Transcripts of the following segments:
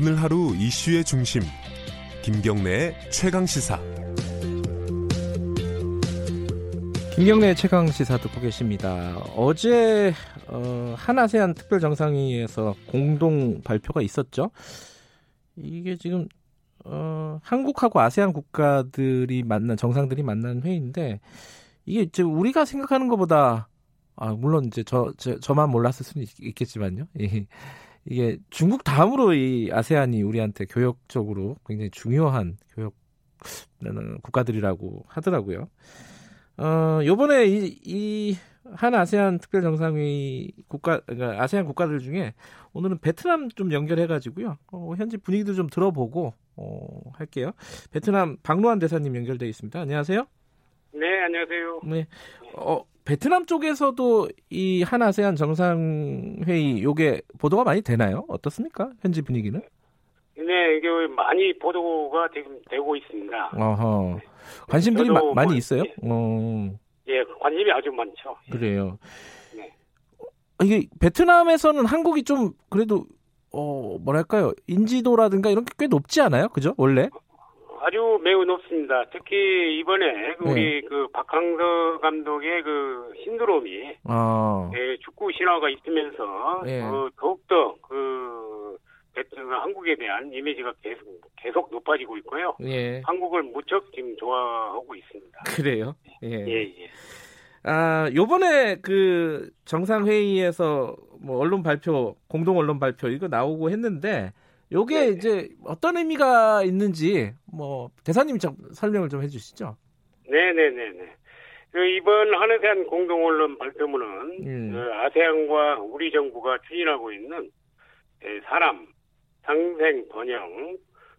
오늘 하루 이슈의 중심 김경래의 최강 시사 김경래 최강 시사 듣고 계십니다. 어제 어, 한아세안 특별 정상회의에서 공동 발표가 있었죠. 이게 지금 어, 한국하고 아세안 국가들이 만난 정상들이 만난 회의인데 이게 이제 우리가 생각하는 것보다 아, 물론 이제 저, 저 저만 몰랐을 수는 있, 겠지만요 이게 중국 다음으로 이 아세안이 우리한테 교역적으로 굉장히 중요한 교역 국가들이라고 하더라고요. 어, 요번에 이, 이, 한 아세안 특별 정상회의 국가, 그러니까 아세안 국가들 중에 오늘은 베트남 좀 연결해가지고요. 어, 현지 분위기도 좀 들어보고, 어, 할게요. 베트남 박노한 대사님 연결되어 있습니다. 안녕하세요. 네, 안녕하세요. 네. 어, 베트남 쪽에서도 이 한 아세안 정상회의 요게 보도가 많이 되나요? 어떻습니까? 현지 분위기는? 네, 이게 많이 보도가 지금 되고 있습니다. 어허. 관심들이 마, 많이 뭐, 있어요? 예. 어. 예, 관심이 아주 많죠. 그래요. 네. 이게 베트남에서는 한국이 좀 그래도 어 뭐랄까요 인지도라든가 이런 게 꽤 높지 않아요? 그죠? 원래? 아주 매우 높습니다. 특히 이번에 그 네. 우리 그 박항서 감독의 그 신드롬이 아. 예, 축구 신화가 있으면서 네. 어, 더욱더 그 한국에 대한 이미지가 계속 계속 높아지고 있고요. 예. 한국을 무척 지금 좋아하고 있습니다. 그래요? 예. 예, 예. 아, 요번에 그 정상회의에서 뭐 언론 발표, 공동 언론 발표 이거 나오고 했는데 요게 네 이제 어떤 의미가 있는지 뭐 대사님이 좀 설명을 좀 해주시죠. 네네네네. 그 이번 한해산 공동 언론 발표문은 음. 그 아세안과 우리 정부가 추진하고 있는 사람, 상생, 번영,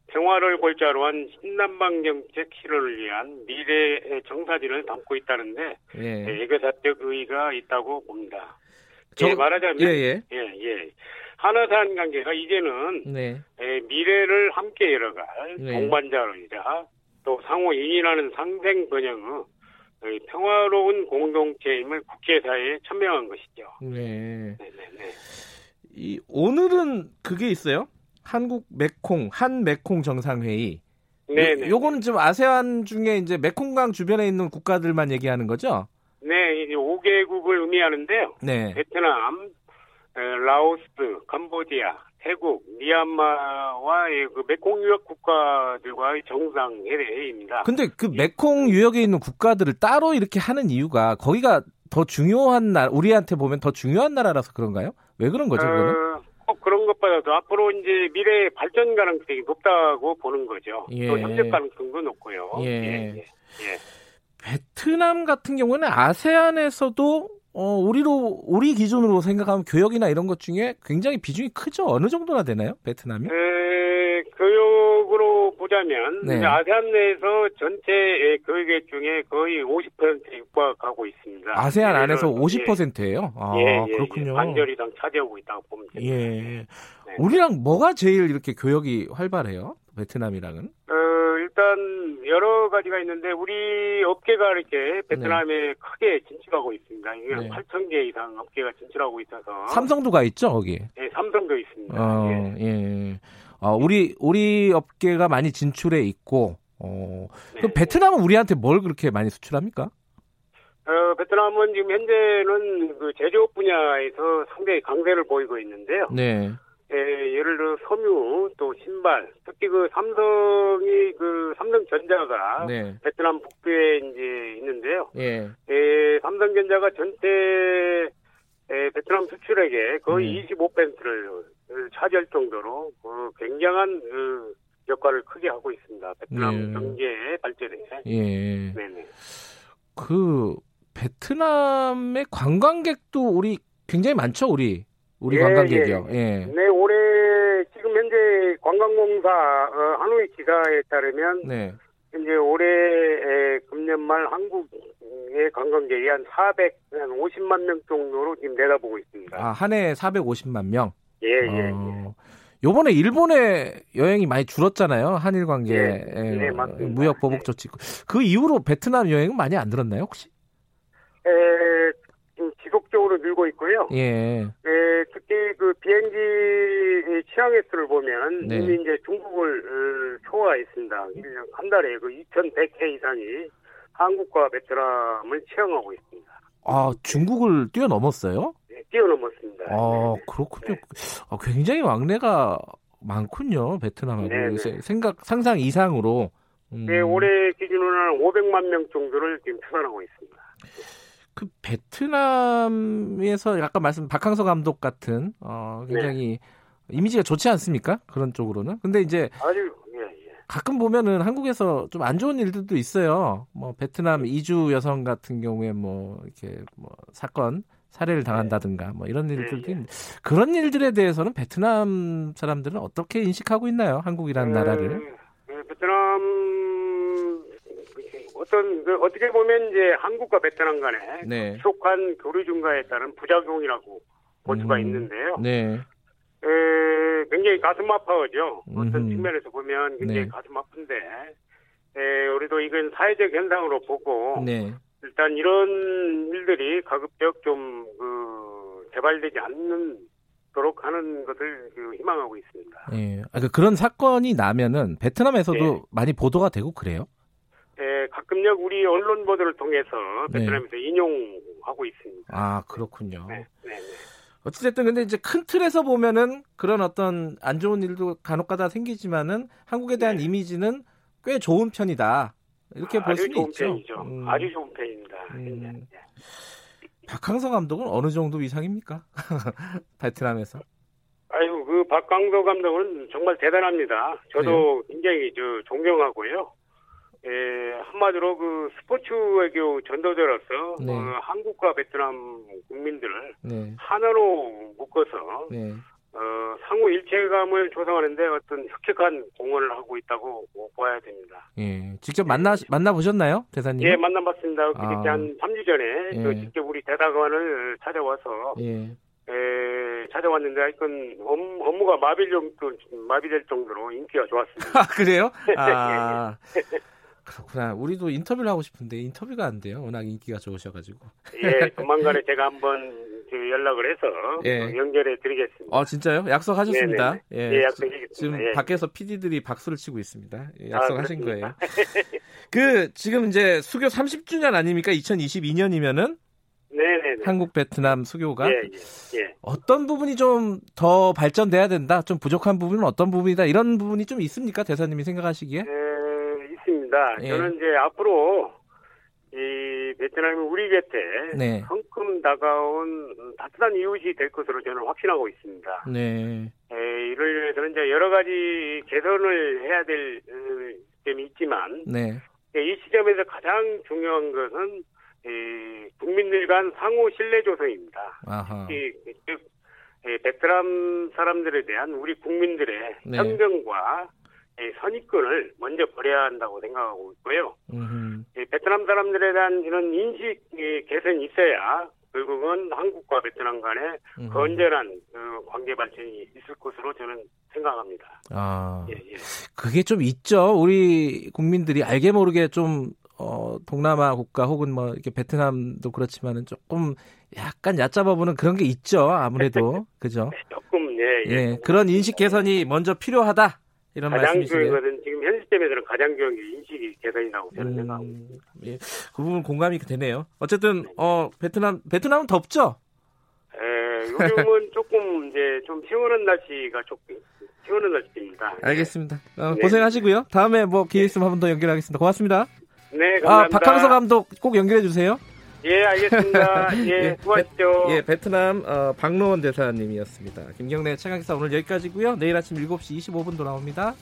평화를 골자로 한 신남방 정책 실현을 위한 미래의 정사진을 담고 있다는데 예. 애교사적 의의가 있다고 봅니다. 저, 예, 말하자면 예, 예. 예, 예. 한화산 관계가 이제는 네. 에, 미래를 함께 열어갈 네. 동반자로이자 또 상호 인인하는 상생 번영의 평화로운 공동체임을 국제사회에 천명한 것이죠. 네. 네네네. 이 오늘은 그게 있어요? 한국 메콩 한 메콩 정상회의. 네. 요, 요거는 지금 아세안 중에 이제 메콩강 주변에 있는 국가들만 얘기하는 거죠? 네, 이제 5개국을 의미하는데요. 네. 베트남, 라오스, 캄보디아, 태국, 미얀마와의 그 메콩 유역 국가들과의 정상 회의입니다. 근데 그 메콩 유역에 있는 국가들을 따로 이렇게 하는 이유가 거기가 더 중요한 나라, 우리한테 보면 더 중요한 나라라서 그런가요? 왜 그런 거죠, 그거는? 어, 꼭 그런 것보다도 앞으로 이제 미래 발전 가능성이 높다고 보는 거죠. 예. 또 협력 가능성도 높고요. 예. 예. 예. 예. 베트남 같은 경우는 아세안에서도 어, 우리로 우리 기준으로 생각하면 교역이나 이런 것 중에 굉장히 비중이 크죠. 어느 정도나 되나요, 베트남이? 네, 교역으로 보자면 네. 아세안 내에서 전체 교역액 중에 거의 50% 육박하고 있습니다. 아세안 안에서 50%예요? 아, 예, 예, 그렇군요. 예, 반절 이상 차지하고 있다고 보면 됩니다. 예. 네. 우리랑 뭐가 제일 이렇게 교역이 활발해요? 베트남이랑은? 어, 일단 여러 가지가 있는데 우리 업계가 이렇게 베트남에 네. 크게 진출하고 있습니다. 네. 8천 개 이상 업계가 진출하고 있어서 삼성도 가 있죠 거기? 네, 삼성도 있습니다. 어, 예. 예. 어, 우리 우리 업계가 많이 진출해 있고 어, 네. 그럼 베트남은 우리한테 뭘 그렇게 많이 수출합니까? 어, 베트남은 지금 현재는 그 제조업 분야에서 상당히 강세를 보이고 있는데요. 네. 예, 예를 들어 섬유 또 신발 특히 그 삼성이 그 삼성전자가 네. 베트남 북부에 이제 있는데요. 예. 예 삼성전자가 전체 예, 베트남 수출액의 거의 음. 25%를 차지할 정도로 그 굉장한 그 역할을 크게 하고 있습니다. 베트남 예. 경제 발전에. 예. 네네. 그 베트남의 관광객도 우리 굉장히 많죠, 우리. 우리 예, 관광객이요. 예. 예. 네, 올해 지금 현재 관광공사 어, 하노이 기사에 따르면 네. 이제 올해 금년 말 한국의 관광객이 한 450만 명 정도로 지금 내다보고 있습니다. 아, 한 해에 450만 명? 예, 예, 어... 예. 요번에 일본에 여행이 많이 줄었잖아요. 한일 관계 예, 예, 무역 보복 조치. 그 이후로 베트남 여행은 많이 안 들었나요, 혹시? 에, 지속적으로 늘고 있고요. 예. 취항 횟수를 보면 네. 이미 이제 중국을 어, 초과했습니다. 한 달에 그 2,100회 이상이 한국과 베트남을 취항하고 있습니다. 아 중국을 뛰어넘었어요? 네, 뛰어넘었습니다. 아 네. 그렇군요. 네. 아, 굉장히 왕래가 많군요 베트남하고 네, 네. 생각 상상 이상으로. 음. 네 올해 기준으로 는 500만 명 정도를 지금 추산하고 있습니다. 그 베트남에서 약간 말씀 박항서 감독 같은 어 굉장히 네. 이미지가 좋지 않습니까? 그런 쪽으로는. 근데 이제 아주 예, 예. 가끔 보면은 한국에서 좀 안 좋은 일들도 있어요. 뭐 베트남 이주 여성 같은 경우에 뭐 이렇게 뭐 사건 살해를 당한다든가 뭐 이런 네, 일들도 네, 그런 일들에 대해서는 베트남 사람들은 어떻게 인식하고 있나요? 한국이라는 음, 나라를. 그 베트남 어떤 그 어떻게 보면 이제 한국과 베트남 간에 네. 속한 교류 증가에 따른 부작용이라고 볼 수가 음. 있는데요. 네. 에, 굉장히 가슴 아파하죠. 어떤 음. 측면에서 보면 굉장히 네. 가슴 아픈데 에, 우리도 이건 사회적 현상으로 보고 네. 일단 이런 일들이 가급적 좀그 개발되지 않는 도록 하는 것을 그 희망하고 있습니다. 예. 아, 그 그런 사건이 나면은 베트남에서도 네. 많이 보도가 되고 그래요? 예, 가끔씩 우리 언론 보도를 통해서 네. 베트남에서 네. 인용하고 있습니다. 아 그렇군요. 네, 네, 네. 어찌됐든 근데 이제 큰 틀에서 보면은 그런 어떤 안 좋은 일도 간혹가다 생기지만은 한국에 대한 네. 이미지는 꽤 좋은 편이다. 이렇게 볼 수는 좋은 있죠. 편이죠. 음. 아주 좋은 편입니다. 음. 박항서 감독은 어느 정도 이상입니까? 베트남에서? 아유, 그 박광서 감독은 정말 대단합니다. 저도 네. 굉장히 저 존경하고요. 예, 한마디로 그 스포츠 외교 전도자로서 네. 어, 한국과 베트남 국민들을 네. 하나로 묶어서 네. 어, 상호 일체감을 조성하는데 어떤 혁혁한 공헌을 하고 있다고 보아야 됩니다. 예, 직접 만나 만나 보셨나요, 대사님? 예, 만나봤습니다. 아. 한 3주 전에 예. 직접 우리 대사관을 찾아와서 예. 에, 찾아왔는데 하여튼 업무, 가 마비될 정도 마비될 정도로 인기가 좋았습니다. 아, 그래요? 아. 그렇구나. 우리도 인터뷰를 하고 싶은데 인터뷰가 안 돼요. 워낙 인기가 좋으셔가지고. 예, 조만간에 제가 한번 그 연락을 해서 예. 연결해 드리겠습니다. 아 진짜요? 약속하셨습니다. 예, 예 약속드리겠습니다. 지금 예. 밖에서 PD들이 박수를 치고 있습니다. 예, 약속하신 아, 거예요. 그 지금 이제 수교 30주년 아닙니까? 2022년이면은 네네네. 한국 베트남 수교가 예, 예, 예. 어떤 부분이 좀 더 발전돼야 된다, 좀 부족한 부분은 어떤 부분이다 이런 부분이 좀 있습니까, 대사님이 생각하시기에? 네, 있습니다. 예. 저는 이제 앞으로 이 베트남이 우리 곁에 네. 성큼 다가온 따뜻한 이웃이 될 것으로 저는 확신하고 있습니다. 네. 에, 이를 위해서 는 이제 여러 가지 개선을 해야 될 어, 점이 있지만 네. 이 시점에서 가장 중요한 것은 이 국민들 간 상호 신뢰 조성입니다. 이, 즉 베트남 사람들에 대한 우리 국민들의 네. 편견과 선입견을 먼저 버려야 한다고 생각하고 있고요. 베트남 사람들에 대한 이런 인식 개선이 있어야 결국은 한국과 베트남 음흠. 건전한 그 관계 발전이 있을 것으로 저는 생각합니다. 아, 예, 예. 그게 좀 있죠. 우리 국민들이 알게 모르게 좀 어, 동남아 국가 혹은 뭐 이렇게 베트남도 그렇지만은 조금 약간 얕잡아 보는 그런 게 있죠. 아무래도 그죠? 조금 예, 예. 예 그런 인식 개선이 먼저 필요하다. 이런 가장 것은 지금 현 시점에서는 가장 게 인식이 개선이라고 저는 음, 생각합니다. 예, 그 부분 공감이 되네요. 어쨌든 어 베트남 베트남은 덥죠? 예, 요즘은 조금 이제 좀 시원한 날씨가 조금 시원한 날씨입니다. 알겠습니다. 어, 네. 고생하시고요. 다음에 뭐 기회 있으면 한번 더 연결하겠습니다. 고맙습니다. 네, 감사합니다. 아, 박항서 감독 꼭 연결해 주세요. 예, 알겠습니다. 예, 예 수고하십시오. 베, 예, 베트남 어, 박노원 대사님이었습니다. 김경래 최강기사 오늘 여기까지고요. 내일 아침 7시 25분 돌아옵니다.